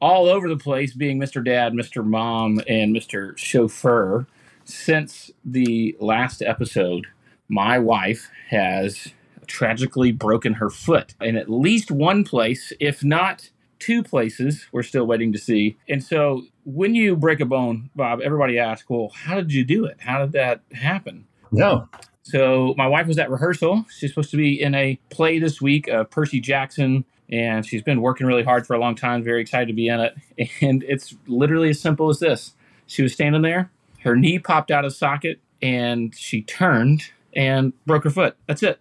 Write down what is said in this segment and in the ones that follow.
all over the place being Mr. Dad, Mr. Mom, and Mr. Chauffeur. Since the last episode, my wife has tragically broken her foot in at least one place, if not two places. We're still waiting to see. And so when you break a bone, Bob, everybody asks, well, how did you do it? How did that happen? No. So my wife was at rehearsal. She's supposed to be in a play this week of Percy Jackson and she's been working really hard for a long time. Very excited to be in it. And it's literally as simple as this: she was standing there, her knee popped out of socket, and she turned and broke her foot. That's it.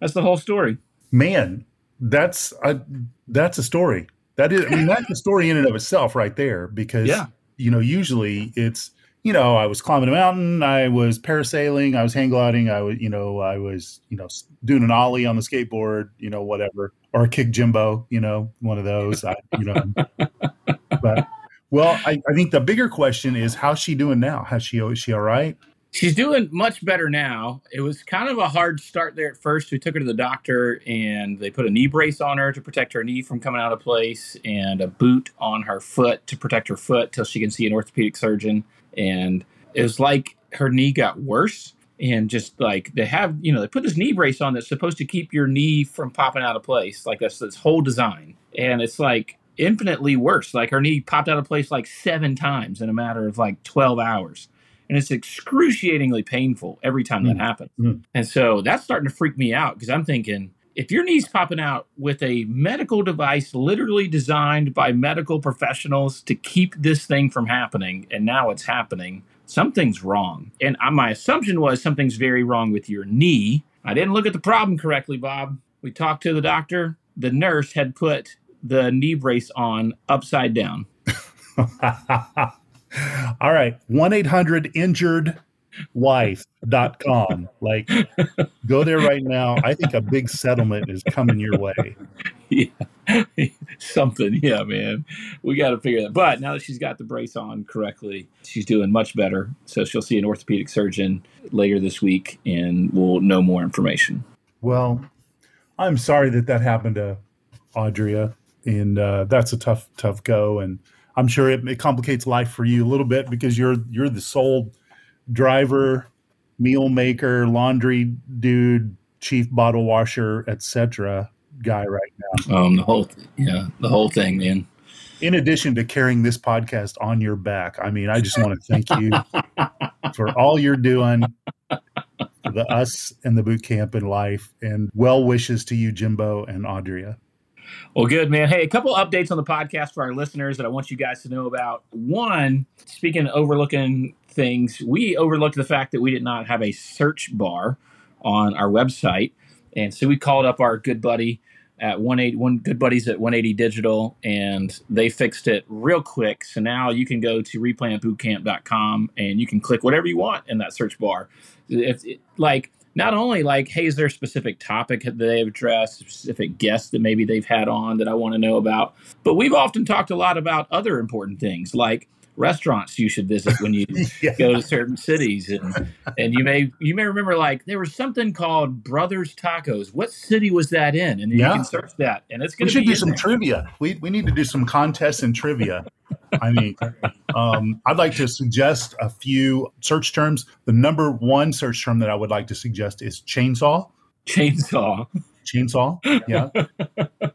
That's the whole story. Man, that's a that's a story. That is, I mean, that's a story in and of itself, right there. Because yeah. you know, usually it's you know, I was climbing a mountain, I was parasailing, I was hang gliding, I was, you know, I was, you know, doing an ollie on the skateboard, you know, whatever, or kick Jimbo, you know, one of those, I, you know. but well, I, I think the bigger question is how's she doing now? Has she is she all right? She's doing much better now. It was kind of a hard start there at first. We took her to the doctor and they put a knee brace on her to protect her knee from coming out of place and a boot on her foot to protect her foot till she can see an orthopedic surgeon and it was like her knee got worse and just like they have you know they put this knee brace on that's supposed to keep your knee from popping out of place. Like that's this whole design. And it's like infinitely worse. Like her knee popped out of place like seven times in a matter of like 12 hours. And it's excruciatingly painful every time mm-hmm. that happens. Mm-hmm. and so that's starting to freak me out because i'm thinking if your knee's popping out with a medical device literally designed by medical professionals to keep this thing from happening, and now it's happening, something's wrong. And my assumption was something's very wrong with your knee. I didn't look at the problem correctly, Bob. We talked to the doctor. The nurse had put the knee brace on upside down. All right. 1 800 injured wife.com. Like, go there right now. I think a big settlement is coming your way. Yeah, something. Yeah, man. We got to figure that. But now that she's got the brace on correctly, she's doing much better. So she'll see an orthopedic surgeon later this week and we'll know more information. Well, I'm sorry that that happened to Audria. And uh, that's a tough, tough go. And I'm sure it, it complicates life for you a little bit because you're you're the sole driver, meal maker, laundry dude, chief bottle washer, etc. guy right now. Um, the whole yeah, the whole thing, man. In addition to carrying this podcast on your back, I mean, I just want to thank you for all you're doing for the us and the boot camp in life, and well wishes to you, Jimbo and Audria. Well, good, man. Hey, a couple updates on the podcast for our listeners that I want you guys to know about. One, speaking of overlooking things, we overlooked the fact that we did not have a search bar on our website. And so we called up our good buddy at 180 one good buddies at 180 digital and they fixed it real quick. So now you can go to replantbootcamp.com and you can click whatever you want in that search bar. If like not only like, hey, is there a specific topic that they've addressed, specific guests that maybe they've had on that I want to know about, but we've often talked a lot about other important things like restaurants you should visit when you yeah. go to certain cities and and you may you may remember like there was something called brothers tacos. What city was that in? And yeah. you can search that and it's going to should do some there. trivia. We, we need to do some contests and trivia. I mean um, i'd like to suggest a few search terms. The number one search term that i would like to suggest is chainsaw. Chainsaw. Chainsaw yeah.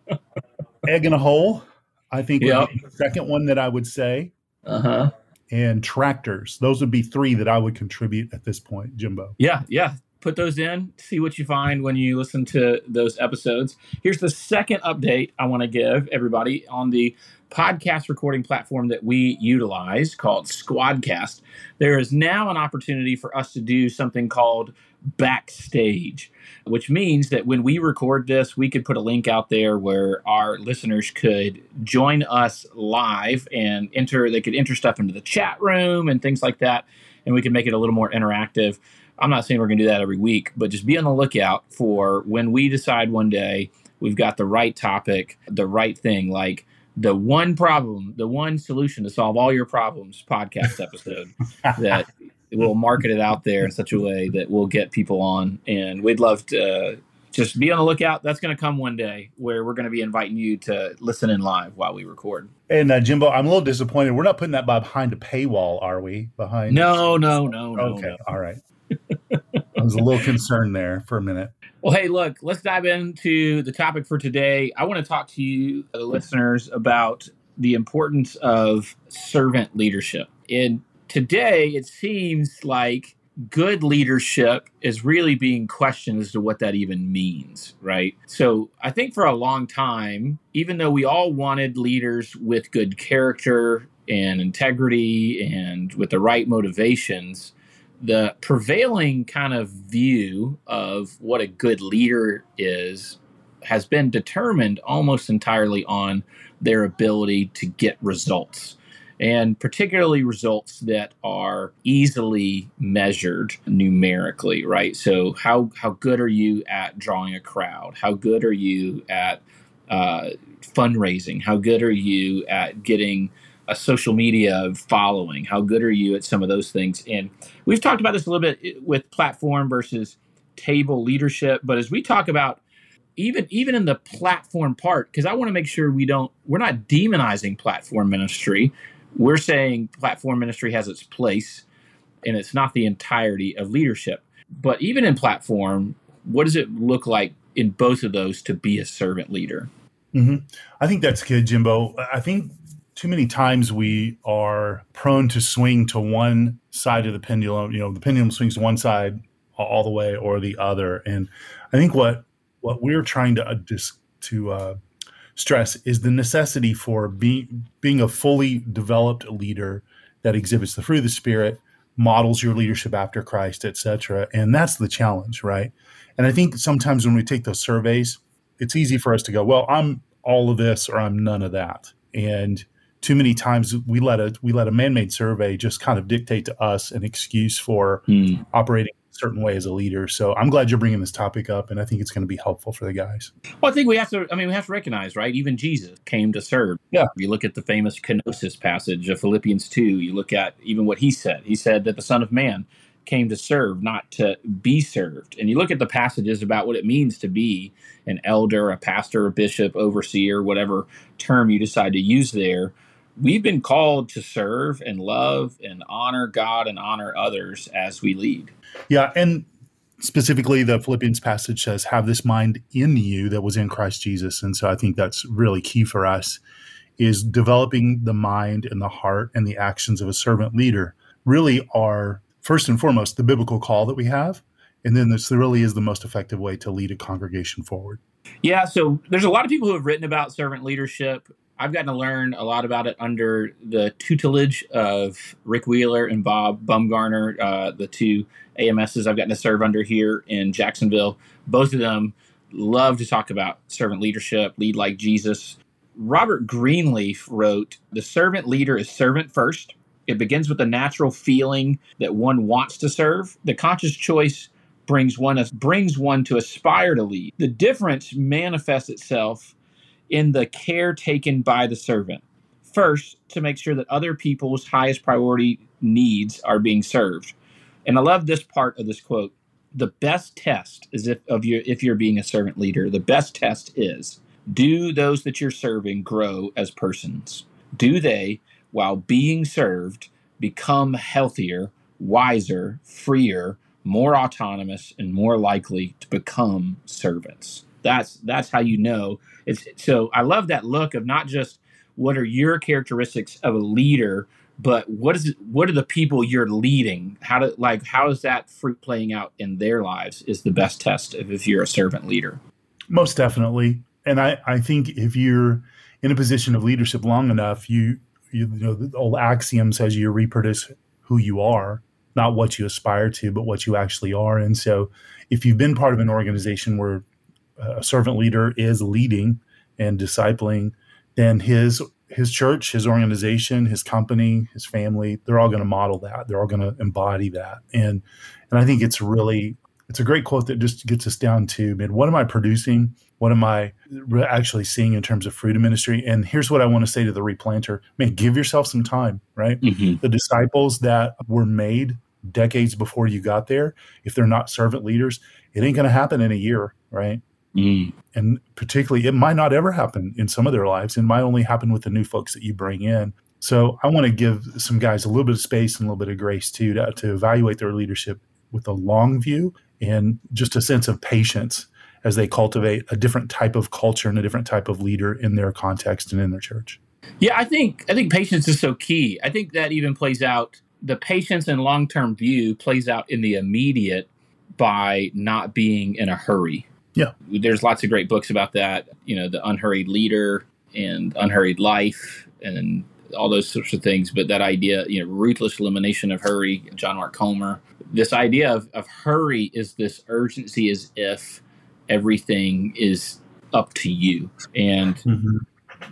Egg in a hole i think yep. the second one that i would say uh-huh. and tractors. Those would be three that I would contribute at this point, Jimbo. Yeah, yeah. Put those in, see what you find when you listen to those episodes. Here's the second update I want to give everybody on the podcast recording platform that we utilize called Squadcast. There is now an opportunity for us to do something called backstage, which means that when we record this, we could put a link out there where our listeners could join us live and enter, they could enter stuff into the chat room and things like that. And we can make it a little more interactive. I'm not saying we're going to do that every week, but just be on the lookout for when we decide one day we've got the right topic, the right thing, like the one problem, the one solution to solve all your problems podcast episode that we'll mm-hmm. market it out there in such a way that we'll get people on. And we'd love to uh, just be on the lookout. That's going to come one day where we're going to be inviting you to listen in live while we record. And uh, Jimbo, I'm a little disappointed. We're not putting that behind a paywall, are we? Behind? No, no, no, no. Okay, no. all right. I was a little concerned there for a minute. Well, hey, look, let's dive into the topic for today. I want to talk to you, the listeners, about the importance of servant leadership. And today, it seems like good leadership is really being questioned as to what that even means, right? So I think for a long time, even though we all wanted leaders with good character and integrity and with the right motivations, the prevailing kind of view of what a good leader is has been determined almost entirely on their ability to get results and particularly results that are easily measured numerically right so how how good are you at drawing a crowd how good are you at uh, fundraising how good are you at getting a social media following? How good are you at some of those things? And we've talked about this a little bit with platform versus table leadership, but as we talk about even even in the platform part, because I want to make sure we don't we're not demonizing platform ministry. We're saying platform ministry has its place and it's not the entirety of leadership. But even in platform, what does it look like in both of those to be a servant leader? Mm-hmm. I think that's good, Jimbo. I think too many times we are prone to swing to one side of the pendulum. You know, the pendulum swings to one side all the way or the other. And I think what what we're trying to uh, to uh, stress is the necessity for being being a fully developed leader that exhibits the fruit of the spirit, models your leadership after Christ, etc. And that's the challenge, right? And I think sometimes when we take those surveys, it's easy for us to go, well, I'm all of this or I'm none of that. And too many times we let a we let a man-made survey just kind of dictate to us an excuse for mm. operating certain way as a leader. So I'm glad you're bringing this topic up, and I think it's going to be helpful for the guys. Well, I think we have to. I mean, we have to recognize, right? Even Jesus came to serve. Yeah. You look at the famous kenosis passage of Philippians two. You look at even what he said. He said that the Son of Man came to serve, not to be served. And you look at the passages about what it means to be an elder, a pastor, a bishop, overseer, whatever term you decide to use there we've been called to serve and love and honor God and honor others as we lead. Yeah, and specifically the Philippians passage says have this mind in you that was in Christ Jesus and so I think that's really key for us is developing the mind and the heart and the actions of a servant leader really are first and foremost the biblical call that we have and then this really is the most effective way to lead a congregation forward. Yeah, so there's a lot of people who have written about servant leadership I've gotten to learn a lot about it under the tutelage of Rick Wheeler and Bob Bumgarner, uh, the two AMSs I've gotten to serve under here in Jacksonville. Both of them love to talk about servant leadership, lead like Jesus. Robert Greenleaf wrote The servant leader is servant first. It begins with a natural feeling that one wants to serve. The conscious choice brings one brings one to aspire to lead. The difference manifests itself in the care taken by the servant. First, to make sure that other people's highest priority needs are being served. And I love this part of this quote. The best test is if of your if you're being a servant leader, the best test is do those that you're serving grow as persons? Do they, while being served, become healthier, wiser, freer, more autonomous, and more likely to become servants? That's that's how you know. It's so I love that look of not just what are your characteristics of a leader, but what is what are the people you're leading? How to like how is that fruit playing out in their lives is the best test of if you're a servant leader. Most definitely. And I, I think if you're in a position of leadership long enough, you you know the old axiom says you reproduce who you are. not what you aspire to, but what you actually are. And so, if you've been part of an organization where a servant leader is leading and discipling, then his his church, his organization, his company, his family, they're all going to model that. They're all going to embody that. And and I think it's really it's a great quote that just gets us down to, man, what am I producing? What am I actually seeing in terms of fruit of ministry? And here's what I want to say to the replanter: man, give yourself some time, right? Mm-hmm. The disciples that were made decades before you got there, if they're not servant leaders, it ain't going to happen in a year, right? Mm. And particularly, it might not ever happen in some of their lives. It might only happen with the new folks that you bring in. So I want to give some guys a little bit of space and a little bit of grace too to, to evaluate their leadership with a long view and just a sense of patience as they cultivate a different type of culture and a different type of leader in their context and in their church. Yeah, I think I think patience is so key. I think that even plays out the patience and long-term view plays out in the immediate by not being in a hurry. Yeah. There's lots of great books about that, you know, the unhurried leader and unhurried life and all those sorts of things. But that idea, you know, ruthless elimination of hurry, John Mark Comer, this idea of, of hurry is this urgency as if everything is up to you. And mm-hmm.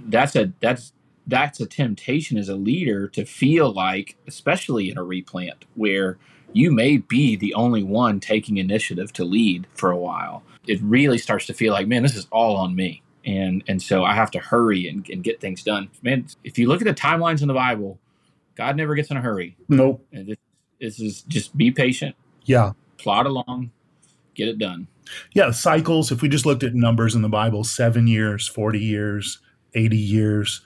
that's a that's that's a temptation as a leader to feel like, especially in a replant, where you may be the only one taking initiative to lead for a while. It really starts to feel like, man, this is all on me. And and so I have to hurry and, and get things done. Man, if you look at the timelines in the Bible, God never gets in a hurry. Nope. And this, this is just be patient. Yeah. Plod along, get it done. Yeah, cycles. If we just looked at numbers in the Bible, seven years, 40 years, 80 years,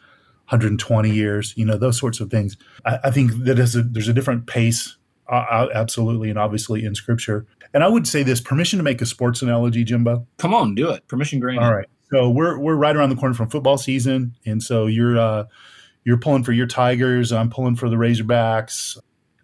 120 years, you know, those sorts of things. I, I think that a, there's a different pace uh, absolutely and obviously in scripture. And I would say this permission to make a sports analogy, Jimbo. Come on, do it. Permission granted. All right. So we're we're right around the corner from football season, and so you're uh, you're pulling for your Tigers. I'm pulling for the Razorbacks.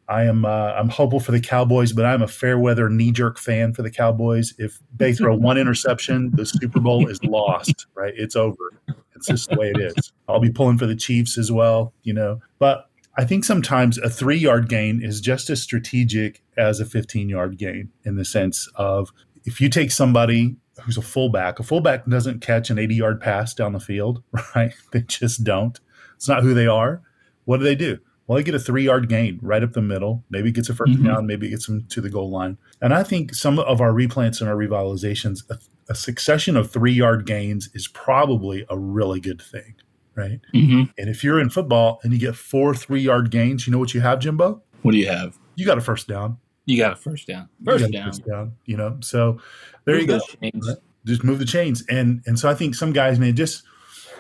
I am uh, I'm hopeful for the Cowboys, but I'm a fair weather knee jerk fan for the Cowboys. If they throw one interception, the Super Bowl is lost. Right? It's over. It's just the way it is. I'll be pulling for the Chiefs as well. You know, but I think sometimes a three yard gain is just as strategic as a 15 yard gain in the sense of if you take somebody who's a fullback, a fullback doesn't catch an 80 yard pass down the field, right? They just don't. It's not who they are. What do they do? Well, they get a three yard gain right up the middle. Maybe it gets a 1st mm-hmm. down, maybe it gets them to the goal line. And I think some of our replants and our revitalizations, a, a succession of three yard gains is probably a really good thing right? Mm-hmm. And if you're in football and you get four three yard gains, you know what you have, Jimbo? What do you have? You got a first down. You got a first down. First down. First down. You know, so there move you go. Right? Just move the chains, and and so I think some guys may just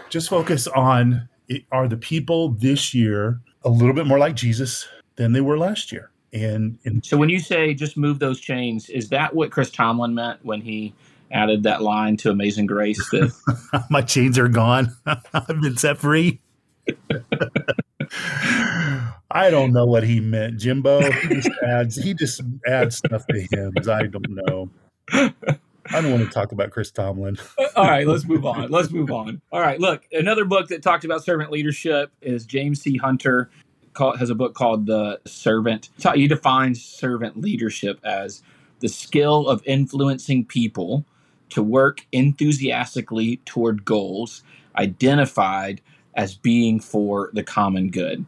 just focus on it, are the people this year a little bit more like Jesus than they were last year. And, and so when you say just move those chains, is that what Chris Tomlin meant when he added that line to Amazing Grace that my chains are gone. I've been set free. I don't know what he meant, Jimbo. He just adds he just adds stuff to hymns. I don't know. I don't want to talk about Chris Tomlin. Uh, all right, let's move on. Let's move on. All right, look, another book that talked about servant leadership is James C. Hunter. Called, has a book called The Servant. He defines servant leadership as the skill of influencing people to work enthusiastically toward goals identified as being for the common good.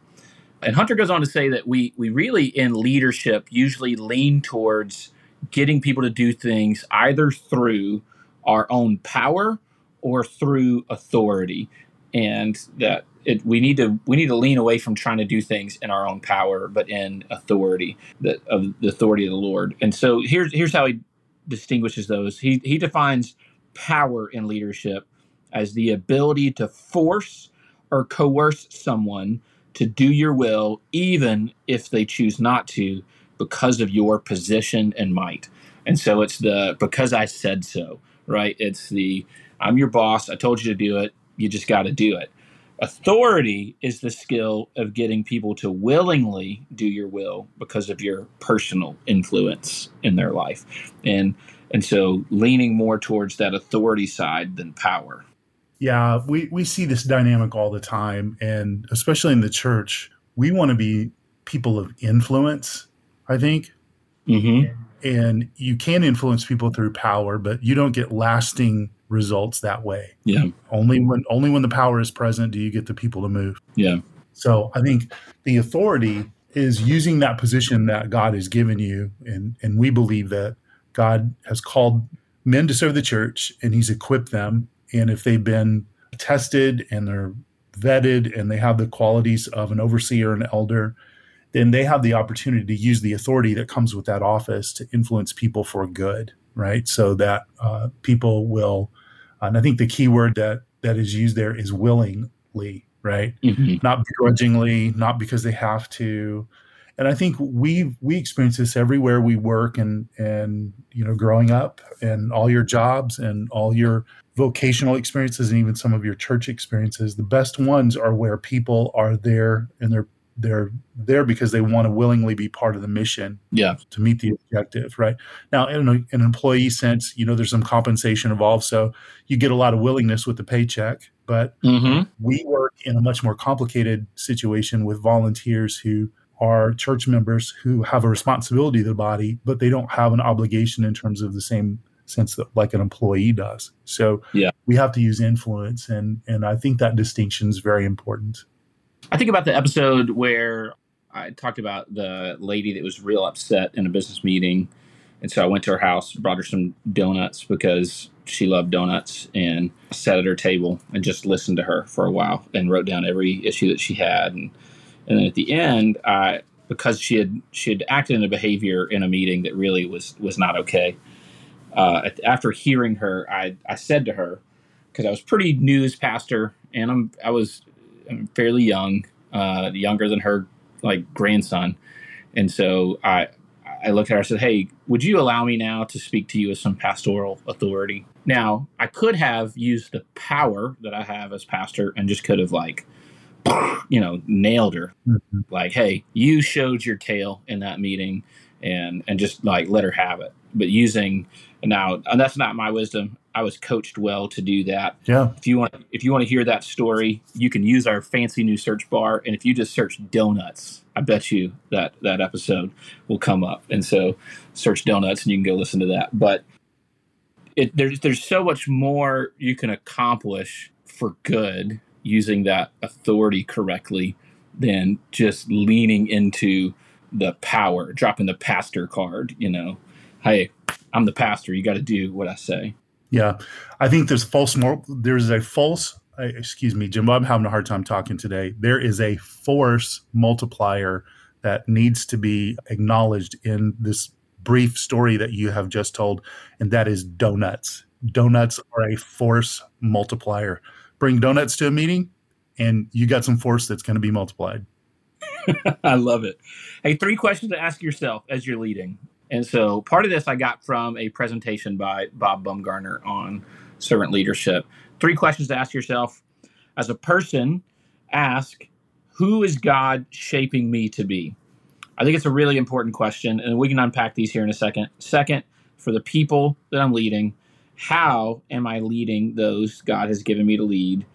And Hunter goes on to say that we we really in leadership usually lean towards getting people to do things either through our own power or through authority and that it, we need to we need to lean away from trying to do things in our own power but in authority that of the authority of the Lord. And so here's here's how he distinguishes those. He, he defines power in leadership as the ability to force or coerce someone to do your will, even if they choose not to, because of your position and might. And so it's the because I said so, right? It's the I'm your boss. I told you to do it. You just got to do it. Authority is the skill of getting people to willingly do your will because of your personal influence in their life. And and so leaning more towards that authority side than power. Yeah, we, we see this dynamic all the time. And especially in the church, we want to be people of influence I think. Mm-hmm. And you can influence people through power, but you don't get lasting results that way. Yeah. Only when only when the power is present do you get the people to move. Yeah. So I think the authority is using that position that God has given you, and and we believe that God has called men to serve the church, and He's equipped them, and if they've been tested and they're vetted and they have the qualities of an overseer and elder, then they have the opportunity to use the authority that comes with that office to influence people for good, right? So that uh, people will, and I think the key word that that is used there is willingly, right? Mm-hmm. Not begrudgingly, not because they have to. And I think we we experience this everywhere we work and and you know growing up and all your jobs and all your vocational experiences and even some of your church experiences. The best ones are where people are there and they're they're there because they want to willingly be part of the mission yeah to meet the objective right now in an, employee sense you know there's some compensation involved so you get a lot of willingness with the paycheck but mm-hmm. we work in a much more complicated situation with volunteers who are church members who have a responsibility to the body, but they don't have an obligation in terms of the same sense that like an employee does. So yeah. we have to use influence and and I think that distinction is very important. I think about the episode where I talked about the lady that was real upset in a business meeting. And so I went to her house, brought her some donuts because she loved donuts, and sat at her table and just listened to her for a while and wrote down every issue that she had. And, and then at the end, I because she had she had acted in a behavior in a meeting that really was was not okay. Uh, after hearing her, I I said to her because I was pretty new as pastor, and I'm I was fairly young, uh, younger than her like grandson, and so I I looked at her and said, Hey, would you allow me now to speak to you as some pastoral authority? Now, I could have used the power that I have as pastor and just could have, like, you know, nailed her. Mm-hmm. Like, hey, you showed your tail in that meeting and and just like let her have it. But using now, and that's not my wisdom. I was coached well to do that. Yeah. If you want, if you want to hear that story, you can use our fancy new search bar, and if you just search donuts, I bet you that that episode will come up. And so, search donuts, and you can go listen to that. But it, there's there's so much more you can accomplish for good using that authority correctly than just leaning into the power, dropping the pastor card. You know, hey, I'm the pastor. You got to do what I say. Yeah, I think there's false. More, there's a false. Uh, excuse me, Jim. I'm having a hard time talking today. There is a force multiplier that needs to be acknowledged in this brief story that you have just told, and that is donuts. Donuts are a force multiplier. Bring donuts to a meeting, and you got some force that's going to be multiplied. I love it. Hey, three questions to ask yourself as you're leading. And so part of this I got from a presentation by Bob Bumgarner on servant leadership. Three questions to ask yourself as a person ask, who is God shaping me to be? I think it's a really important question, and we can unpack these here in a second. Second, for the people that I'm leading, how am I leading those God has given me to lead?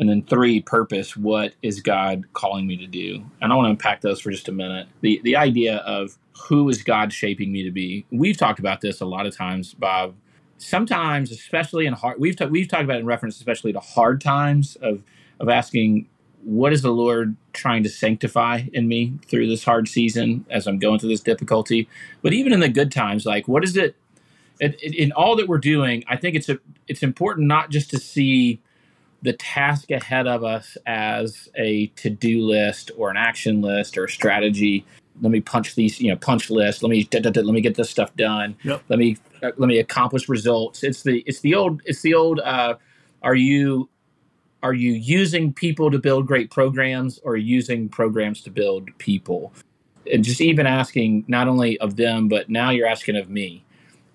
And then three, purpose. What is God calling me to do? And I want to unpack those for just a minute. The the idea of who is God shaping me to be? We've talked about this a lot of times, Bob. Sometimes, especially in hard, we've ta- we've talked about in reference, especially to hard times of of asking, what is the Lord trying to sanctify in me through this hard season as I'm going through this difficulty? But even in the good times, like what is it? In, in all that we're doing, I think it's a, it's important not just to see the task ahead of us as a to-do list or an action list or a strategy. Let me punch these you know punch list. Let me da, da, da, let me get this stuff done. Yep. let me uh, let me accomplish results. It's the it's the old it's the old uh, are you are you using people to build great programs or using programs to build people? And just even asking not only of them but now you're asking of me.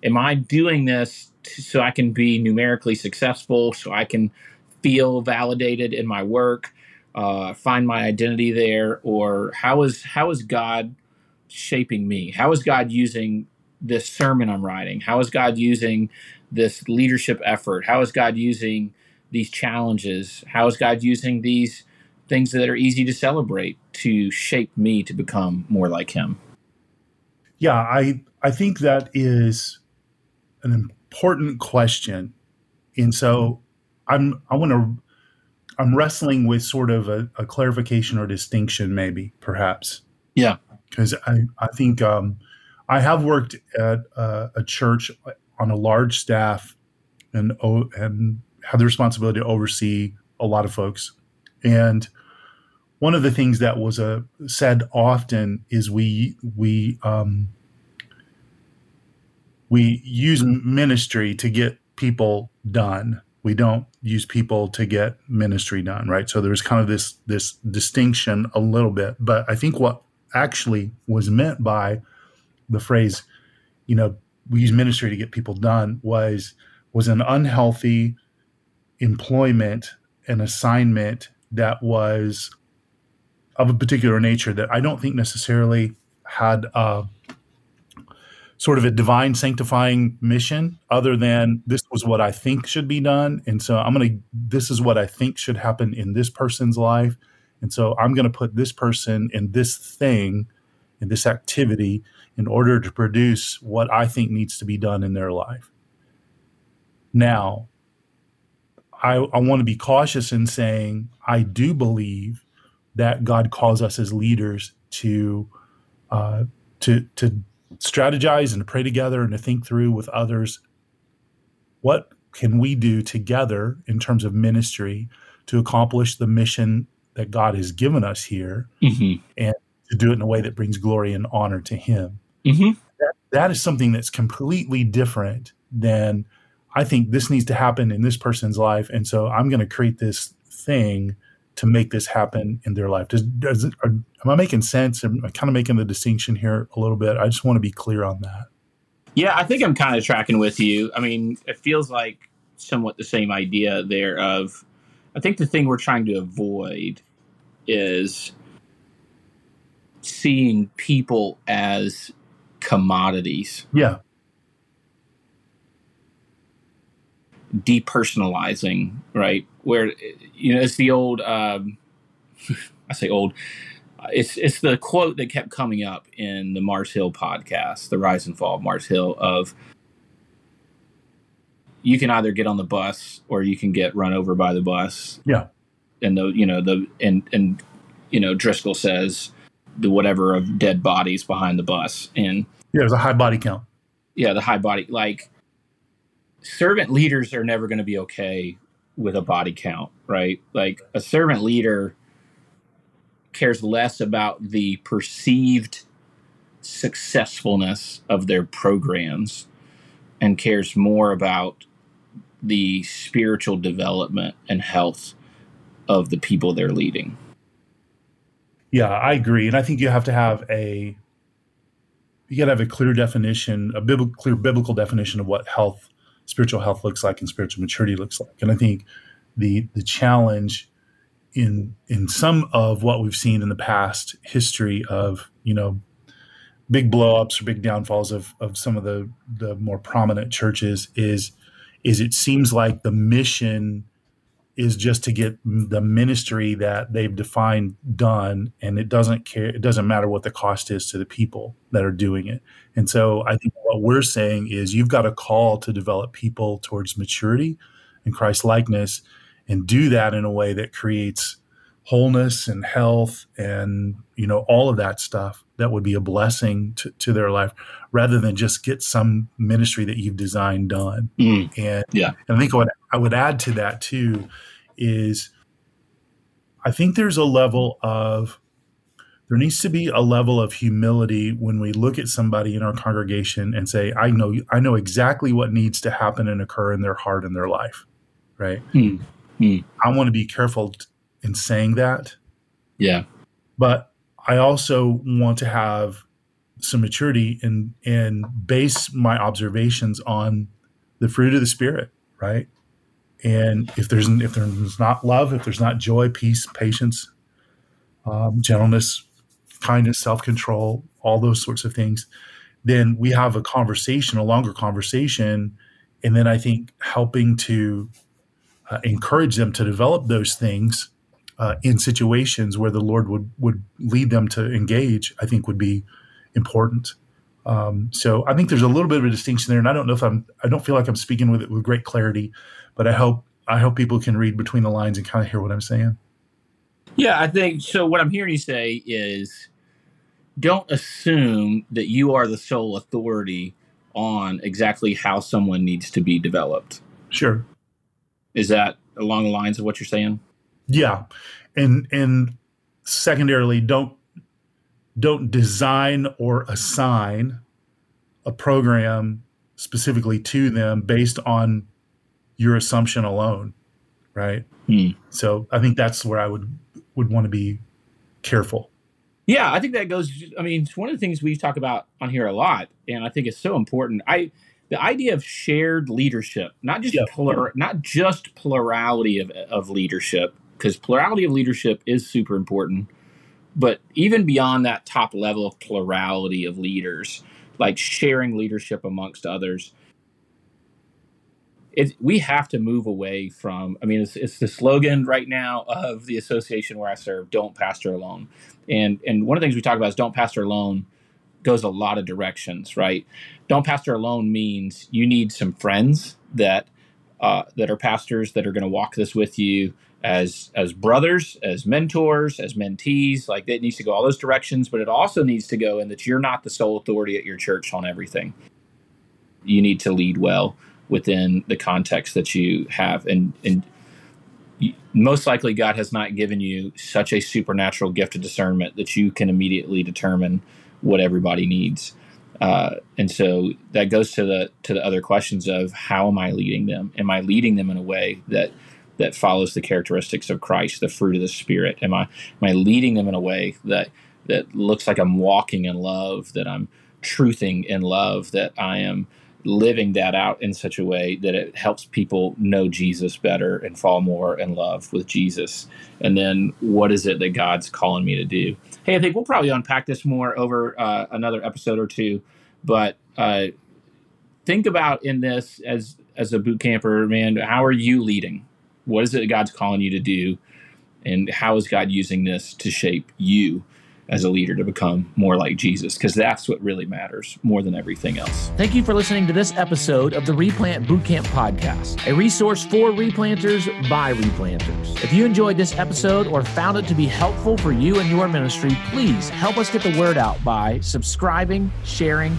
Am i doing this so i can be numerically successful so i can feel validated in my work uh, find my identity there, or how is how is God shaping me? How is God using this sermon I'm writing? How is God using this leadership effort? How is God using these challenges? How is God using these things that are easy to celebrate to shape me to become more like Him? Yeah, I I think that is an important question, and so I'm I want to I'm wrestling with sort of a, a clarification or distinction, maybe perhaps. Yeah, because I I think um, I have worked at uh, a church on a large staff and and have the responsibility to oversee a lot of folks. And one of the things that was uh, said often is we we um, we use ministry to get people done. We don't use people to get ministry done, right? So there's kind of this this distinction a little bit, but I think what actually was meant by the phrase, you know, we use ministry to get people done was was an unhealthy employment and assignment that was of a particular nature that I don't think necessarily had a, sort of a divine sanctifying mission other than this was what I think should be done. And so I'm going to, this is what I think should happen in this person's life. And so I'm going to put this person in this thing, in this activity, in order to produce what I think needs to be done in their life. Now, I, I want to be cautious in saying I do believe that God calls us as leaders to uh, to to strategize and to pray together and to think through with others what can we do together in terms of ministry to accomplish the mission that God has given us here mm-hmm. and to do it in a way that brings glory and honor to Him. Mm-hmm. That, that is something that's completely different than I think this needs to happen in this person's life. And so I'm going to create this thing to make this happen in their life. Does, does it, are, am I making sense? Am I kind of making the distinction here a little bit? I just want to be clear on that. Yeah, I think I'm kind of tracking with you. I mean, it feels like somewhat the same idea there of I think the thing we're trying to avoid is seeing people as commodities. Yeah. Depersonalizing, right? Where you know it's the old um, I say old it's it's the quote that kept coming up in the Mars Hill podcast, the rise and fall of Mars Hill of you can either get on the bus or you can get run over by the bus. Yeah. And the you know the and and you know Driscoll says the whatever of dead bodies behind the bus and yeah, there's a high body count. Yeah, the high body like servant leaders are never going to be okay with a body count, right? Like a servant leader cares less about the perceived successfulness of their programs and cares more about the spiritual development and health of the people they're leading. Yeah, I agree. And I think you have to have a you got to have a clear definition, a clear biblical definition of what health spiritual health looks like and spiritual maturity looks like. And I think the the challenge in in some of what we've seen in the past history of you know big blowups or big downfalls of of some of the the more prominent churches is is it seems like the mission is just to get the ministry that they've defined done and it doesn't care it doesn't matter what the cost is to the people that are doing it. And so i think what we're saying is you've got a call to develop people towards maturity and christ likeness and do that in a way that creates wholeness and health and you know all of that stuff that would be a blessing to, to their life rather than just get some ministry that you've designed done. Mm, and yeah. And i think what i would add to that too is i think there's a level of there needs to be a level of humility when we look at somebody in our congregation and say i know i know exactly what needs to happen and occur in their heart and their life right mm. Hmm. I want to be careful in saying that. Yeah. But I also want to have some maturity and and base my observations on the fruit of the spirit, right? And if there's if there's not love, if there's not joy, peace, patience, um, gentleness, kindness, self control, all those sorts of things, then we have a conversation, a longer conversation, and then I think helping to uh, encourage them to develop those things uh, in situations where the Lord would would lead them to engage, I think would be important. Um, so I think there's a little bit of a distinction there, and I don't know if I'm I don't feel like I'm speaking with it with great clarity, but I hope I hope people can read between the lines and kind of hear what I'm saying. Yeah, I think so. What I'm hearing you say is don't assume that you are the sole authority on exactly how someone needs to be developed. Sure. Is that along the lines of what you're saying? Yeah. And and secondarily, don't don't design or assign a program specifically to them based on your assumption alone. Right. Hmm. So I think that's where I would would want to be careful. Yeah, I think that goes. I mean, it's one of the things we talk about on here a lot, and I think it's so important. I the idea of shared leadership, not just yeah. polar, not just plurality of of leadership, because plurality of leadership is super important. But even beyond that top level of plurality of leaders, like sharing leadership amongst others, it, we have to move away from i mean it's, it's the slogan right now of the association where i serve don't pastor alone. And and one of the things we talk about is don't pastor alone goes a lot of directions right? Don't pastor alone means you need some friends that uh, that are pastors that are going to walk this with you as as brothers as mentors as mentees like it needs to go all those directions but it also needs to go in that you're not the sole authority at your church on everything you need to lead well within the context that you have and and most likely God has not given you such a supernatural gift of discernment that you can immediately determine what everybody needs. Uh, and so that goes to the to the other questions of how am I leading them? Am I leading them in a way that that follows the characteristics of Christ, the fruit of the Spirit? Am I am I leading them in a way that that looks like I'm walking in love, that I'm truthing in love, that I am living that out in such a way that it helps people know Jesus better and fall more in love with Jesus. And then what is it that God's calling me to do? Hey, I think we'll probably unpack this more over uh, another episode or two, but uh, think about in this as as a boot camper, man, how are you leading? What is it that God's calling you to do? And how is God using this to shape you? as a leader to become more like Jesus because that's what really matters more than everything else. Thank you for listening to this episode of the Replant Bootcamp Podcast, a resource for replanters by replanters. If you enjoyed this episode or found it to be helpful for you and your ministry, please help us get the word out by subscribing, sharing,